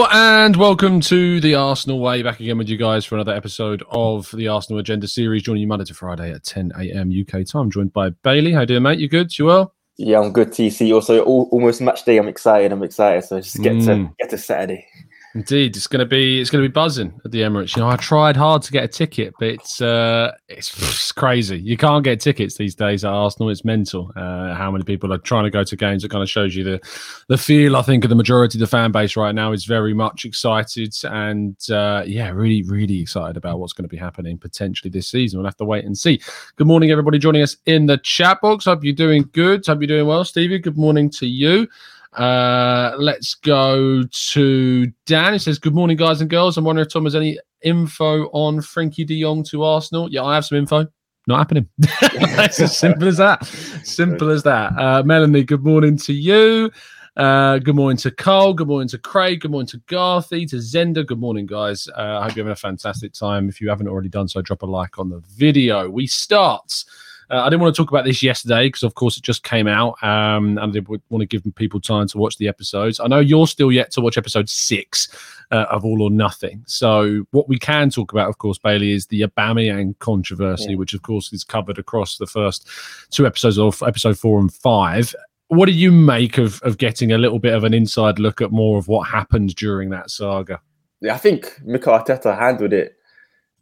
Hello and welcome to the Arsenal Way. Back again with you guys for another episode of the Arsenal Agenda series. Joining you Monday to Friday at 10 a.m. UK time. Joined by Bailey. How do you doing, mate? You good? You well? Yeah, I'm good. TC. Also, all, almost match day. I'm excited. I'm excited. So just get Mm. to get to Saturday. Indeed, it's gonna be it's gonna be buzzing at the Emirates. You know, I tried hard to get a ticket, but it's uh, it's, it's crazy. You can't get tickets these days at Arsenal. It's mental. Uh, how many people are trying to go to games? It kind of shows you the the feel. I think of the majority of the fan base right now is very much excited and uh, yeah, really really excited about what's going to be happening potentially this season. We'll have to wait and see. Good morning, everybody joining us in the chat box. Hope you're doing good. Hope you're doing well, Stevie. Good morning to you. Uh, let's go to Dan. He says, Good morning, guys and girls. I'm wondering if Tom has any info on Frankie de Jong to Arsenal. Yeah, I have some info. Not happening. it's as simple as that. Simple as that. Uh, Melanie, good morning to you. Uh, good morning to Carl. Good morning to Craig. Good morning to Garthy, to Zender. Good morning, guys. Uh, I hope you're having a fantastic time. If you haven't already done so, drop a like on the video. We start. Uh, I didn't want to talk about this yesterday because, of course, it just came out, um, and I didn't want to give people time to watch the episodes. I know you're still yet to watch episode six uh, of All or Nothing. So, what we can talk about, of course, Bailey, is the Aubameyang controversy, Yeah. which, of course, is covered across the first two episodes of episode four and five. What do you make of of getting a little bit of an inside look at more of what happened during that saga? Yeah, I think Mikel Arteta handled it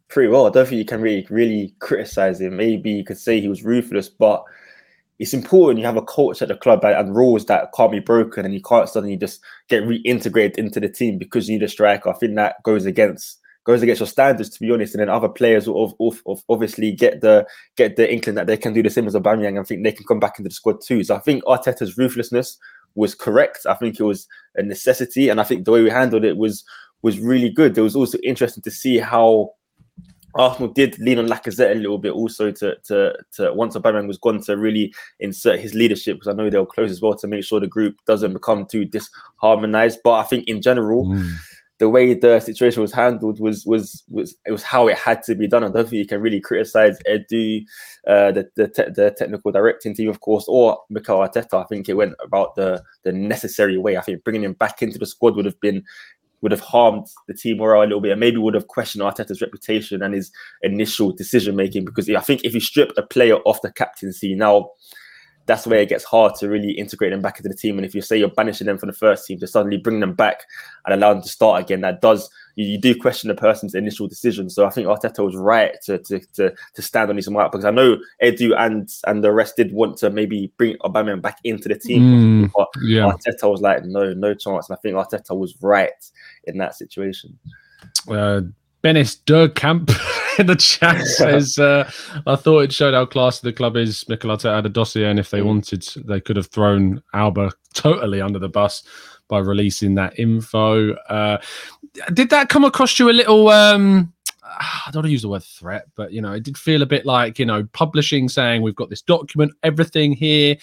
pretty well. I don't think you can really really criticize him. Maybe you could say he was ruthless, but it's important you have a culture at the club and, and rules that can't be broken, and you can't suddenly just get reintegrated into the team because you need a striker. I think that goes against goes against your standards, to be honest. And then other players will obviously get the get the inkling that they can do the same as Aubameyang and think they can come back into the squad too. So I think Arteta's ruthlessness was correct. I think it was a necessity, and I think the way we handled it was was really good. It was also interesting to see how Arsenal did lean on Lacazette a little bit also to to to once Aubameyang was gone to really insert his leadership because I know they were close as well to make sure the group doesn't become too disharmonized. But I think in general, Mm. the way the situation was handled was was was it was how it had to be done. I don't think you can really criticize Edu, uh, the the, te- the technical directing team, of course, or Mikel Arteta. I think it went about the the necessary way. I think bringing him back into the squad would have been would have harmed the team morale a little bit and maybe would have questioned Arteta's reputation and his initial decision making because I think if you strip a player off the captaincy now that's where it gets hard to really integrate them back into the team and if you say you're banishing them from the first team to suddenly bring them back and allow them to start again that does you, you do question the person's initial decision so I think Arteta was right to to to, to stand on his mark because I know Edu and and the rest did want to maybe bring Aubameyang back into the team Mm, but yeah. Arteta was like, no, no chance. And I think Arteta was right in that situation. uh, Dennis Durkamp in the chat says, uh, I thought it showed how classy the club is. Mikel Arteta had a dossier, and if they Mm. wanted, they could have thrown Auba totally under the bus by releasing that info. Uh, did that come across you a little? Um, I don't want to use the word threat, but you know, it did feel a bit like you know, publishing saying we've got this document, everything here.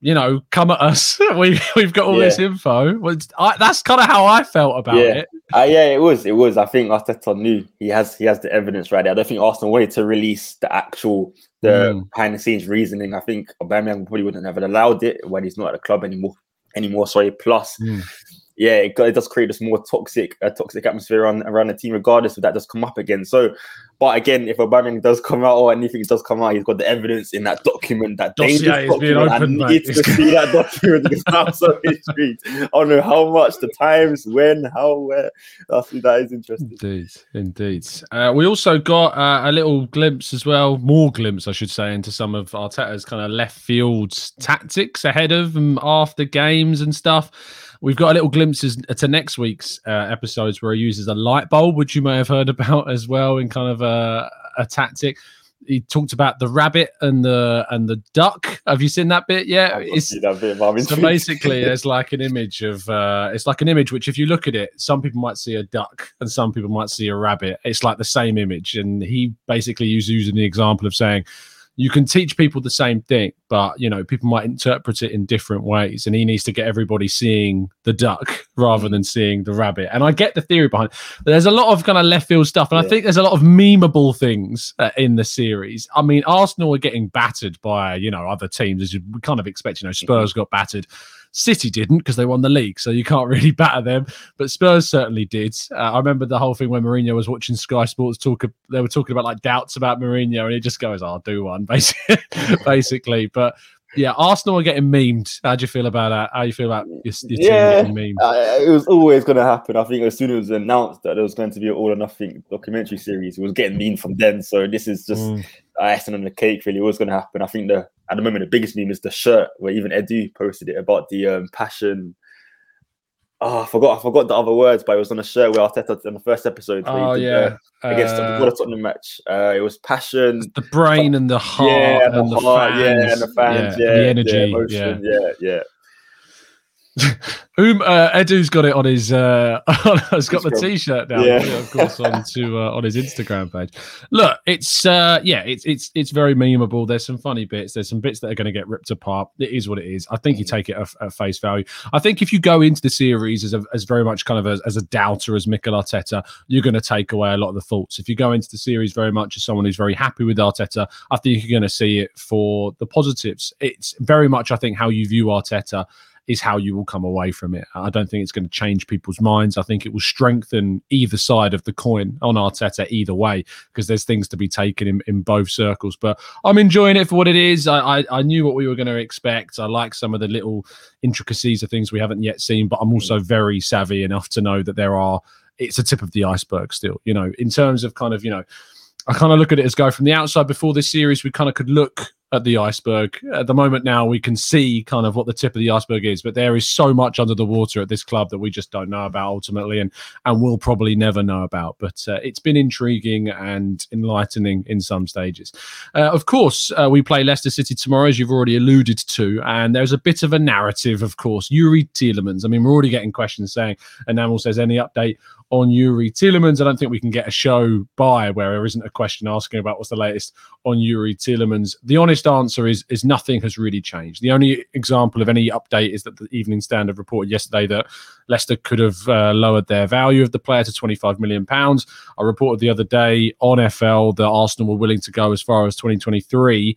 You know, come at us. We we've got all this info. I, that's kind of how I felt about Yeah. it. Uh, yeah, it was. It was. I think Arteta knew he has he has the evidence right there. I don't think Arsenal wanted to release the actual the Mm. behind the scenes reasoning. I think Aubameyang probably wouldn't have allowed it when he's not at the club anymore. Anymore, sorry. Plus, Mm. Yeah, it, it does create this more toxic, uh, toxic atmosphere around around the team, regardless if that does come up again. So, but again, if Aubameyang does come out or anything does come out, he's got the evidence in that document, that Dossier dangerous is being document. I opened, mate. need to see that document because I'm so intrigued. I don't know how much, the times, when, how, where. That's that is interesting. Indeed, indeed. Uh, we also got uh, a little glimpse as well, more glimpse, I should say, into some of Arteta's kind of left field tactics ahead of and after games and stuff. We've got a little glimpses to next week's uh, episodes where he uses a light bulb, which you may have heard about as well, in kind of a, a tactic. he talked about the rabbit and the and the duck. Have you seen that bit? yet? it's, that bit, so basically, there's like an image of uh, it's like an image which, if you look at it, some people might see a duck and some people might see a rabbit. It's like the same image, and he basically used using the example of saying you can teach people the same thing, but you know, people might interpret it in different ways. And he needs to get everybody seeing the duck rather than seeing the rabbit. And I get the theory behind. It. There's a lot of kind of left field stuff, and yeah. I think there's a lot of memeable things uh, in the series. I mean, Arsenal are getting battered by you know other teams, as you kind of expect. You know, Spurs got battered City didn't because they won the league, so you can't really batter them. But Spurs certainly did. Uh, I remember the whole thing when Mourinho was watching Sky Sports talk. They were talking about like doubts about Mourinho, and he just goes, "I'll do one," basically. basically. But yeah, Arsenal are getting memed. How do you feel about that? How do you feel about your, your yeah, team getting memed? Uh, it was always going to happen. I think as soon as it was announced that there was going to be an all or nothing documentary series, it was getting memed from then. So this is just mm. Icing on the cake. Really, what's going to happen? I think the at the moment the biggest meme is the shirt where even Edu posted it about the um, passion. Oh, I forgot. I forgot the other words, but it was on a shirt where Arteta in the first episode. Oh yeah, uh, against uh, the Tottenham match. Uh, it was passion, the brain and the heart, yeah, and, the, heart, fans, yeah, and the fans, yeah, yeah the energy, yeah, emotion, yeah, yeah. Um, uh, Edu's got it on his. Uh, has got the T-shirt now, yeah. of course, on to uh, on his Instagram page. Look, it's uh, yeah, it's it's it's very memeable. There's some funny bits. There's some bits that are going to get ripped apart. It is what it is. I think you take it at, at face value. I think if you go into the series as a, as very much kind of a, as a doubter as Mikel Arteta, you're going to take away a lot of the faults. If you go into the series very much as someone who's very happy with Arteta, I think you're going to see it for the positives. It's very much, I think, how you view Arteta is how you will come away from it. I don't think it's going to change people's minds. I think it will strengthen either side of the coin on Arteta either way because there's things to be taken in, in both circles. But I'm enjoying it for what it is. I, I, I knew what we were going to expect. I like some of the little intricacies of things we haven't yet seen, but I'm also very savvy enough to know that there are. It's a tip of the iceberg still, you know, in terms of kind of, you know, I kind of look at it as go from the outside before this series, we kind of could look at the iceberg. At the moment now, we can see kind of what the tip of the iceberg is, but there is so much under the water at this club that we just don't know about ultimately, and and we'll probably never know about. But uh, it's been intriguing and enlightening in some stages. Uh, of course, uh, we play Leicester City tomorrow, as you've already alluded to, and there's a bit of a narrative, of course. Youri Tielemans. I mean, we're already getting questions saying, and Namal says, any update on Youri Tielemans. I don't think we can get a show by where there isn't a question asking about what's the latest on Youri Tielemans. The honest answer is is nothing has really changed. The only example of any update is that the Evening Standard reported yesterday that Leicester could have uh, lowered their value of the player to 25 million pounds. I reported the other day on FL that Arsenal were willing to go as far as 2023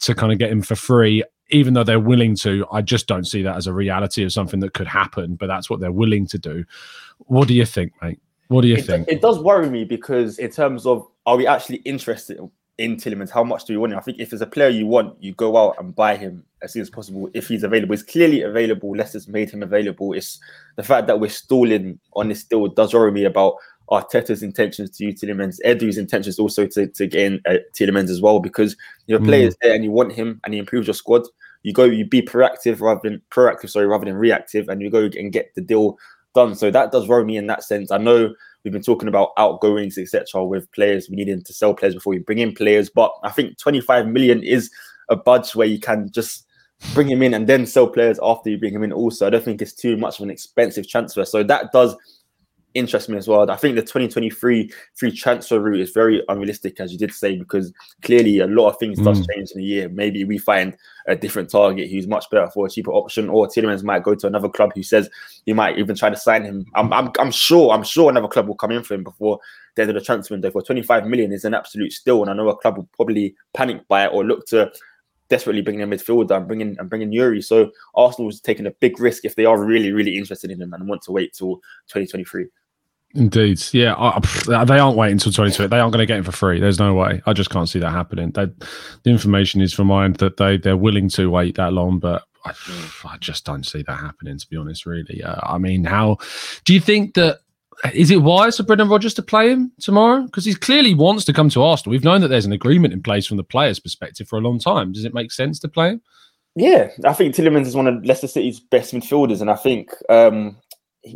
to kind of get him for free even though they're willing to, I just don't see that as a reality of something that could happen, but that's what they're willing to do. What do you think, mate? What do you it, think? It does worry me because, in terms of, are we actually interested in Tielemans? How much do you want him? I think if there's a player you want, you go out and buy him as soon as possible if he's available. He's clearly available. Leicester's made him available. It's the fact that we're stalling on this deal does worry me about Arteta's intentions to use Tielemans, Edu's intentions also to, to get in uh, Tielemans as well because your mm. players there and you want him and he improves your squad. You go, you be proactive rather than proactive, sorry, rather than reactive, and you go and get the deal done. So that does worry me in that sense. I know we've been talking about outgoings, etc., with players. We needing to sell players before we bring in players, but I think 25 million is a budge where you can just bring him in and then sell players after you bring him in. Also, I don't think it's too much of an expensive transfer. So that does interests me as well. I think the 2023 free transfer route is very unrealistic, as you did say, because clearly a lot of things mm. does change in a year. Maybe we find a different target who's much better for a cheaper option, or Tielemans might go to another club who says he might even try to sign him. I'm, I'm, I'm sure, I'm sure another club will come in for him before the end of the transfer window. For 25 million is an absolute steal, and I know a club will probably panic by it or look to desperately bringing a midfielder and bringing and bringing Youri. So Arsenal is taking a big risk if they are really, really interested in him and want to wait till 2023. Indeed, yeah. I, they aren't waiting until 2020. They aren't going to get him for free. There's no way. I just can't see that happening. They, the information is from end that they they're willing to wait that long, but I, I just don't see that happening. To be honest, really. Uh, I mean, how do you think that? Is it wise for Brendan Rodgers to play him tomorrow? Because he clearly wants to come to Arsenal. We've known that there's an agreement in place from the player's perspective for a long time. Does it make sense to play him? Yeah, I think Tielemans is one of Leicester City's best midfielders, and I think um,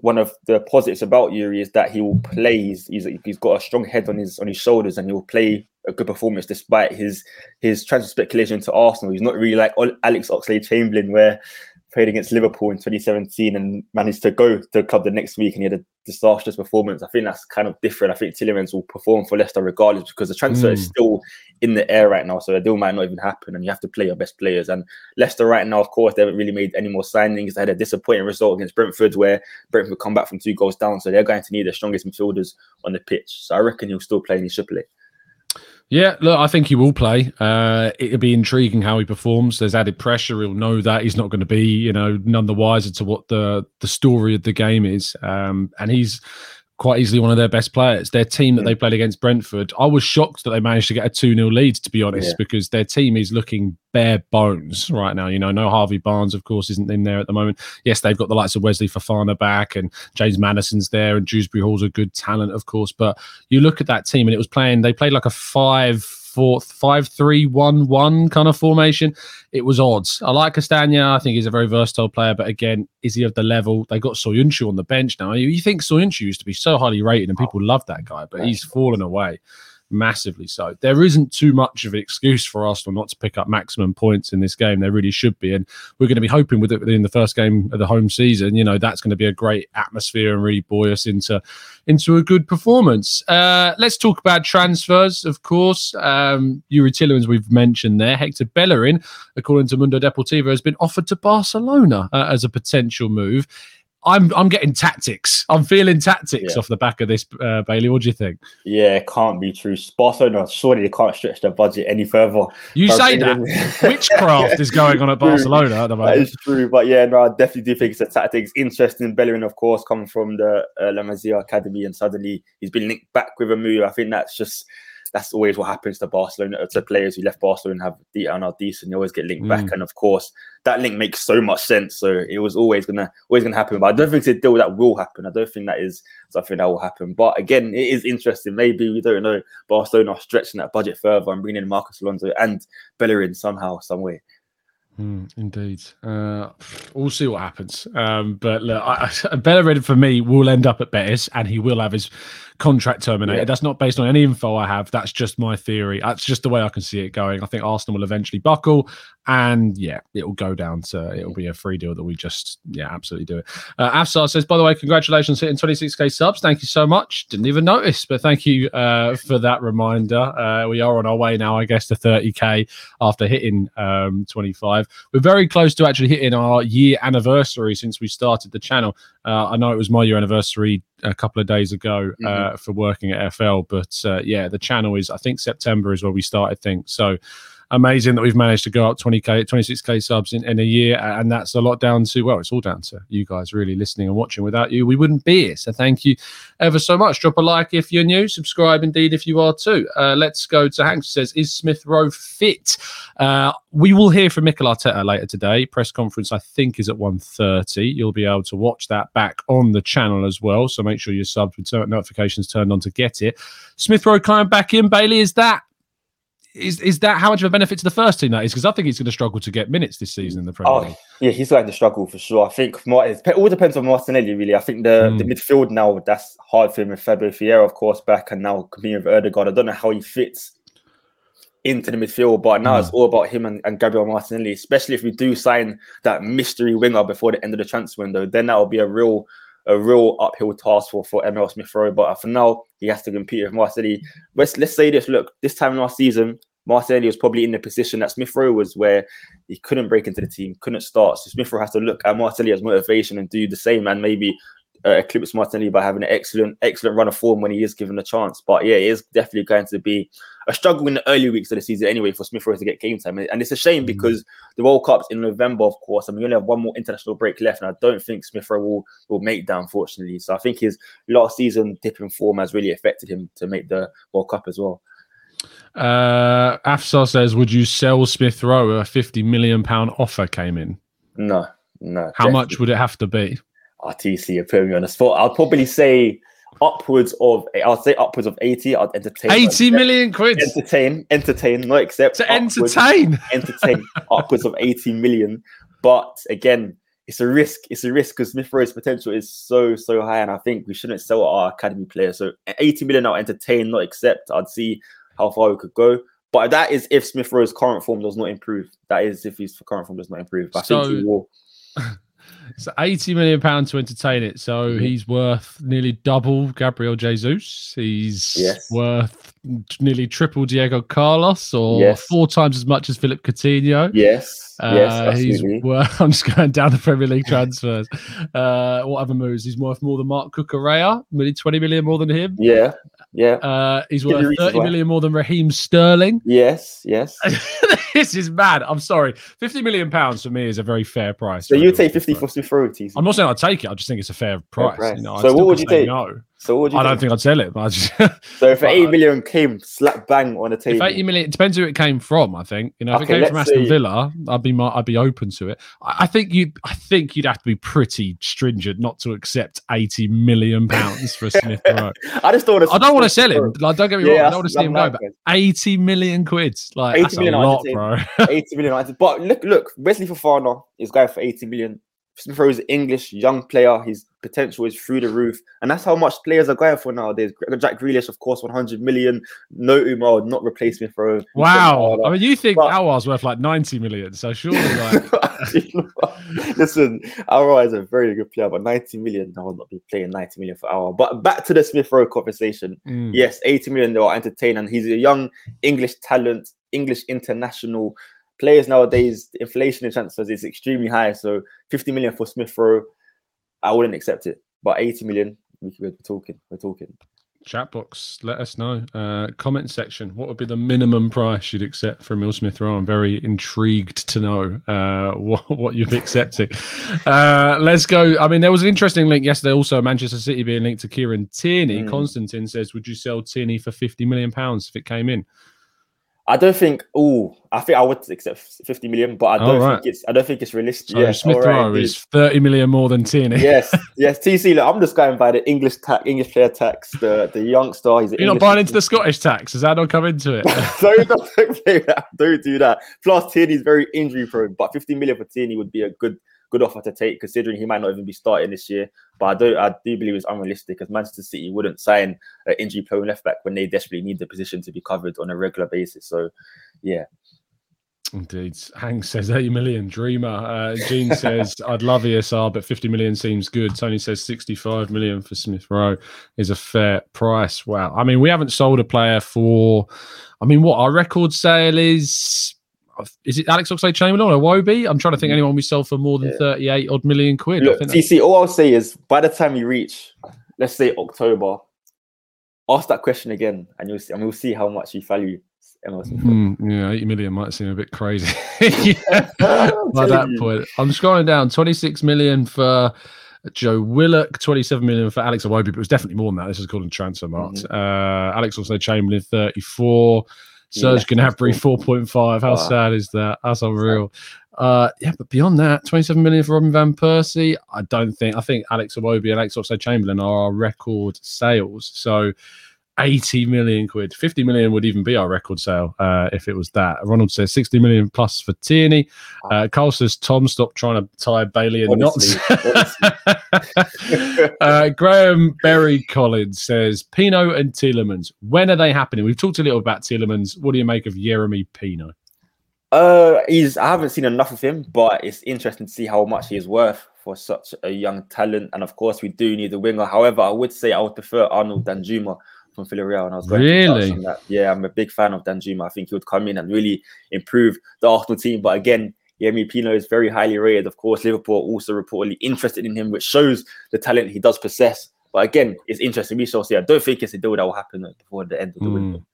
one of the positives about Youri is that he will play. He's, he's, he's got a strong head on his on his shoulders, and he will play a good performance despite his his transfer speculation to Arsenal. He's not really like Alex Oxlade Chamberlain, where played against Liverpool in 2017 and managed to go to the club the next week and he had a disastrous performance. I think that's kind of different. I think Tielemans will perform for Leicester regardless because the transfer mm. is still in the air right now, so the deal might not even happen and you have to play your best players. And Leicester right now, of course, they haven't really made any more signings. They had a disappointing result against Brentford where Brentford come back from two goals down, so they're going to need the strongest midfielders on the pitch. So I reckon he'll still play and he should play. Yeah, look, I think he will play. Uh, it'll be intriguing how he performs. There's added pressure. He'll know that he's not going to be, you know, none the wiser to what the the story of the game is. Um, and he's quite easily one of their best players. Their team that they played against Brentford, I was shocked that they managed to get a 2 0 lead, to be honest, yeah. because their team is looking bare bones right now. You know, no Harvey Barnes, of course, isn't in there at the moment. Yes, they've got the likes of Wesley Fofana back and James Maddison's there, and Dewsbury Hall's a good talent, of course. But you look at that team and it was playing, they played like a 5 four, five, three, one, one kind of formation. It was odds. I like Castagna. I think he's a very versatile player, but again, is he of the level? They got Soyuncu on the bench now. You, you think Soyuncu used to be so highly rated and oh. people love that guy, but he's fallen away massively so. There isn't too much of an excuse for Arsenal not to pick up maximum points in this game. There really should be, and we're going to be hoping with it within the first game of the home season. You know that's going to be a great atmosphere and really buoy us into into a good performance. Uh, let's talk about transfers, of course. Um, Tielemans we've mentioned there. Hector Bellerin, according to Mundo Deportivo, has been offered to Barcelona uh, as a potential move. I'm I'm getting tactics. I'm feeling tactics yeah. off the back of this, uh, Bailey. What do you think? Yeah, it can't be true. Barcelona surely they can't stretch their budget any further. You say that witchcraft is going on at Barcelona at the moment. That is true, but yeah, no, I definitely do think it's a tactics. Interesting. Bellerin, of course, coming from the uh, La Masia Academy, and suddenly he's been linked back with a move. I think that's just that's always what happens to Barcelona to players who left Barcelona and have and are decent. You always get linked mm. back, and of course that link makes so much sense. So it was always gonna always gonna happen. But I don't think it's a deal that will happen. I don't think that is something that will happen. But again, it is interesting. Maybe we don't know Barcelona are stretching that budget further and bringing in Marcos Alonso and Bellerin somehow, some way. Mm, indeed. Uh, we'll see what happens. Um, but look, I, I, Bellerin for me will end up at Betis and he will have his contract terminated. Yeah. That's not based on any info I have. That's just my theory. That's just the way I can see it going. I think Arsenal will eventually buckle, and yeah, it will go down to it'll be a free deal that we just yeah absolutely do it. Uh, Afsar says, by the way, congratulations hitting 26k subs. Thank you so much. Didn't even notice, but thank you uh, for that reminder. Uh, we are on our way now, I guess, to 30k after hitting um, 25. We're very close to actually hitting our year anniversary since we started the channel. Uh, I know it was my year anniversary a couple of days ago uh, mm-hmm. for working at FL, but uh, yeah, the channel is I think September is where we started things. So amazing that we've managed to go up 20k 26k subs in, in a year and that's a lot down to well it's all down to you guys really listening and watching. Without you we wouldn't be here. So thank you ever so much. Drop a like if you're new. Subscribe indeed if you are too. Uh, let's go to hank says is smith rowe fit? Uh, we will hear from Mikel Arteta later today. Press conference i think is at 1.30 you'll be able to watch that back on the channel as well. So make sure your subs with notifications turned on to get it. Smith rowe climbing back in bailey. Is that is is that how much of a benefit to the first team that is? Because I think he's going to struggle to get minutes this season in the Premier oh, League. Yeah, he's going to struggle for sure. I think it all depends on Martinelli, really. I think the, mm. the midfield now, that's hard for him with Fabio Vieira, of course, back and now competing with Odegaard. I don't know how he fits into the midfield, but now mm. it's all about him and, and, Gabriel Martinelli, especially if we do sign that mystery winger before the end of the transfer window, then that will be a real a real uphill task for, for Emile Smith Rowe. But for now, he has to compete with Martinelli. Let's, let's say this look, this time last season, Martinelli was probably in the position that Smith Rowe was, where he couldn't break into the team, couldn't start. So Smith Rowe has to look at Martinelli as motivation and do the same, and maybe uh, eclipse Martinelli by having an excellent, excellent run of form when he is given a chance. But yeah, it is definitely going to be a struggle in the early weeks of the season anyway for Smith Rowe to get game time. And it's a shame mm-hmm. because the World Cup's in November, of course, and we only have one more international break left. And I don't think Smith Rowe will, will make that, unfortunately. So I think his last season dip in form has really affected him to make the World Cup as well. Uh, Afsar says, "Would you sell Smith Rowe? A fifty million pound offer came in." No, no. How definitely. much would it have to be? RTC, you put me on the spot. I'll probably say upwards of I'll say upwards of 80. I'd entertain 80 million quid. Entertain, entertain, not accept to entertain. entertain upwards of 80 million. But again, it's a risk. It's a risk because Smith Rowe's potential is so so high, and I think we shouldn't sell our academy players. So 80 million, I'll entertain, not accept. I'd see how far we could go. But that is if Smith Rowe's current form does not improve. That is if his current form does not improve. I So- think he will. So 80 million pounds to entertain it. So Mhm. he's worth nearly double Gabriel Jesus. He's Yes. worth nearly triple Diego Carlos or Yes. four times as much as Philippe Coutinho. Yes, yes, Uh, he's worth, I'm just going down the Premier League transfers. Uh, what other moves? He's worth more than Marc Cucurella, nearly 20 million more than him. Yeah, yeah, Uh, he's Give worth you reasons 30 why. million more than Raheem Sterling. yes, yes. this is mad. I'm sorry. 50 million pounds for me is a very fair price. So you take Liverpool 50 for TC. I'm not saying I'd take it. I just think it's a fair price. price. You know, I'd So what would you take? No, So what would you I don't think? think I'd sell it. I just, So if but, 80 uh, came slap bang on the if table, 80 million, it depends who it came from. I think you know if Okay, it came from Aston say- Villa, I'd be I'd be open to it. I, I think you, I think you'd have to be pretty stringent not to accept 80 million pounds for Smith Rowe. I just don't want to. I don't want to sell him. Like, don't get me wrong. I don't want to see him go, but 80 million quid, like 80 that's million a lot, bro. 80 million. But look, look, Wesley Fofana is going for 80 million. Smith Rowe is an English young player. His potential is through the roof, and that's how much players are going for nowadays. Jack Grealish, of course, 100 million. No Umar would not replace Smith Rowe. Wow. I mean, you think But- Aouar's worth like 90 million, so surely like Listen, Aouar is a very good player, but 90 million, I would not be playing 90 million for Aouar. But back to the Smith Rowe conversation. mm. Yes, 80 million they are entertaining. and He's a young English talent, English international. Players nowadays, the inflation in transfers is extremely high. So 50 million for Smith Rowe, I wouldn't accept it. But 80 million, we- we're talking. We're talking. Chat box, let us know. Uh, comment section. What would be the minimum price you'd accept for Emile Smith Rowe? I'm very intrigued to know uh, what, what you've accepted. Uh, let's go. I mean, there was an interesting link yesterday. Also, Manchester City being linked to Kieran Tierney. Mm. Constantine says, "Would you sell Tierney for 50 million pounds if it came in?" I don't think. Oh, I think I would accept 50 million, but I Oh, don't right. think it's. I don't think it's realistic. So yeah, Smith Rowe indeed. is 30 million more than Tierney. yes, yes. TC, look, I'm just going by the English tax, English player tax. The the youngster. He's You're not buying into the Scottish tax. Does that not come into it? don't, don't that. Don't do that. Plus, Tierney's very injury prone, but 50 million for Tierney would be a good good offer to take, considering he might not even be starting this year. But I do I do believe it's unrealistic because Manchester City wouldn't sign an injury prone left back when they desperately need the position to be covered on a regular basis. So, yeah. Indeed. Hank says 80 million. Dreamer. Uh, Gene says, I'd love ESR, but 50 million seems good. Tony says 65 million for Smith Rowe is a fair price. Wow. I mean, we haven't sold a player for, I mean, what our record sale is. Is it Alex Oxlade Chamberlain or Iwobi? I'm trying to think anyone we sell for more than Yeah. 38 odd million quid. I Look, think TC, all I'll say is by the time you reach, let's say October, ask that question again, and you'll see, and we'll see how much you value. Hmm, yeah, 80 million might seem a bit crazy. yeah, by that you. point. I'm scrolling down 26 million for Joe Willock, 27 million for Alex Iwobi, but it was definitely more than that. This is called a Transfermarkt. Mm-hmm. Uh, Alex also Chamberlain, 34. Serge us Gnabry, 4.5. How Wow. sad is that? That's unreal. Uh, yeah, but beyond that, 27 million for Robin Van Persie. I don't think, I think Alex Iwobi and Alex Oxlade Chamberlain are our record sales. So 80 million quid. 50 million would even be our record sale uh, if it was that. Ronald says 60 million plus for Tierney. Uh, Carl says, Tom, stop trying to tie Bailey in knots. Uh, Graham Berry Collins says, Pino and Tielemans, when are they happening? We've talked a little about Tielemans. What do you make of Jeremy Pino? Uh, he's. I haven't seen enough of him, but it's interesting to see how much he is worth for such a young talent. And of course, we do need a winger. However, I would say I would prefer Arnaut than Danjuma from Villarreal. And I was going Really? on that. Yeah, I'm a big fan of Danjuma. I think he would come in and really improve the Arsenal team. But again, Yemi Pino is very highly rated. Of course, Liverpool also reportedly interested in him, which shows the talent he does possess. But again, it's interesting. We shall see. I don't think it's a deal that will happen before the end of the Hmm. window.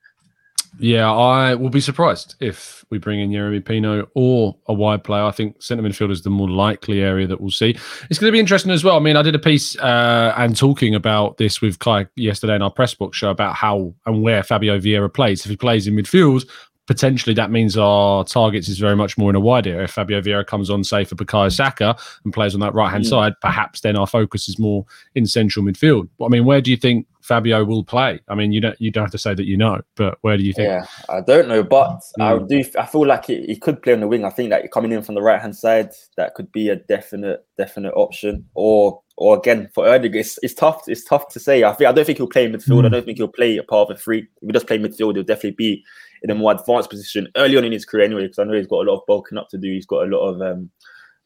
Yeah, I will be surprised if we bring in Jeremy Pino or a wide player. I think centre midfield is the more likely area that we'll see. It's going to be interesting as well. I mean, I did a piece uh, and talking about this with Kai yesterday in our press box show about how and where Fabio Vieira plays. If he plays in midfield, potentially that means our targets is very much more in a wide area. If Fabio Vieira comes on, say, for Bukayo Saka and plays on that right hand Mm. side, perhaps then our focus is more in central midfield. But I mean, where do you think Fabio will play? I mean, you don't you don't have to say that you know, but where do you think? Yeah, I don't know, but Mm. I do. I feel like he, he could play on the wing. I think that coming in from the right hand side, that could be a definite definite option. Or or again for Erdig, it's, it's tough. It's tough to say. I think I don't think he'll play midfield. I Mm. don't think he'll play a part of a three. If he does play midfield, he'll definitely be in a more advanced position early on in his career anyway. Because I know he's got a lot of bulking up to do. He's got a lot of um,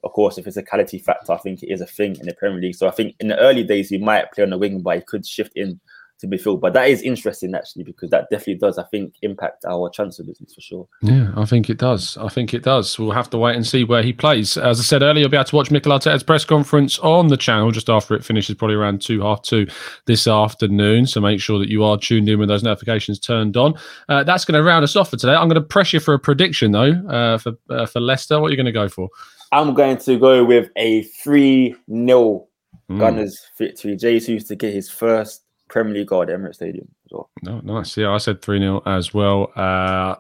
of course, the physicality factor, I think it is a thing in the Premier League. So I think in the early days he might play on the wing, but he could shift in to be midfield. But that is interesting actually because that definitely does, I think, impact our transfer business for sure. Yeah, I think it does. I think it does. We'll have to wait and see where he plays. As I said earlier, you'll be able to watch Mikel Arteta's press conference on the channel just after it finishes, probably around two, half two this afternoon. So make sure that you are tuned in with those notifications turned on. Uh, that's going to round us off for today. I'm going to press you for a prediction though uh, for uh, for Leicester. What are you going to go for? I'm going to go with a 3 0 Mm. Gunners victory. Jesus to get his first Premier League goal at Emirates Stadium as well. No, nice. Yeah, I said 3 0 as well. Uh,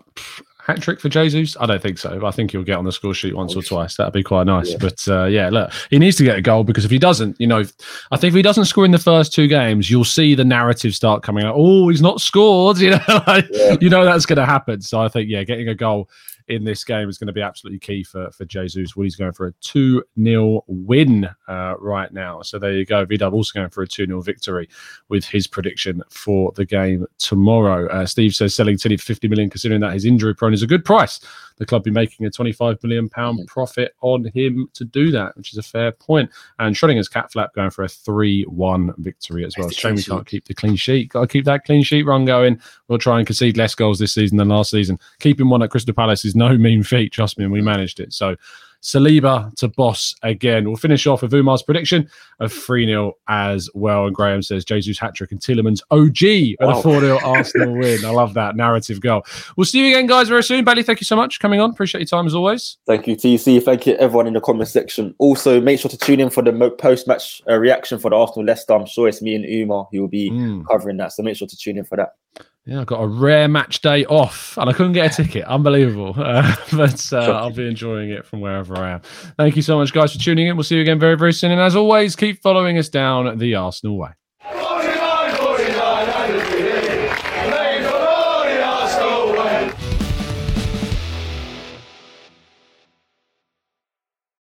hat trick for Jesus? I don't think so. I think he'll get on the score sheet once or twice. That'd be quite nice. Yeah. But uh, yeah, look, he needs to get a goal because if he doesn't, you know, I think if he doesn't score in the first two games, you'll see the narrative start coming out. Oh, he's not scored. You know, like, Yeah. you know that's going to happen. So I think, yeah, getting a goal in this game is going to be absolutely key for for Jesus. Woody's going for a 2 0 win uh, right now. So there you go. Vidal also going for a 2 0 victory with his prediction for the game tomorrow. Uh, Steve says selling Tilly for 50 million, considering that his injury prone is a good price. The club be making a 25 million pound Mhm. profit on him to do that, which is a fair point. And Schrodinger's cat flap going for a 3 1 victory as well. Shame we can't keep the clean sheet. Got to keep that clean sheet run going. We'll try and concede less goals this season than last season. Keeping one at Crystal Palace is no mean feat, trust me, and we managed it. So Saliba to boss again. We'll finish off with Umar's prediction of 3 0 as well. And Graham says Jesus hat trick and Tielemans OG with a Wow. 4 0 Arsenal win. I love that narrative goal. We'll see you again, guys, very soon. Bailey, thank you so much for coming on. Appreciate your time as always. Thank you, TC. Thank you, everyone in the comment section. Also, make sure to tune in for the post match uh, reaction for the Arsenal Leicester. I'm sure it's me and Umar who will be Mm. covering that. So make sure to tune in for that. Yeah, I got a rare match day off and I couldn't get a ticket. Unbelievable. Uh, but uh, I'll be enjoying it from wherever I am. Thank you so much, guys, for tuning in. We'll see you again very, very soon. And as always, keep following us down the Arsenal way.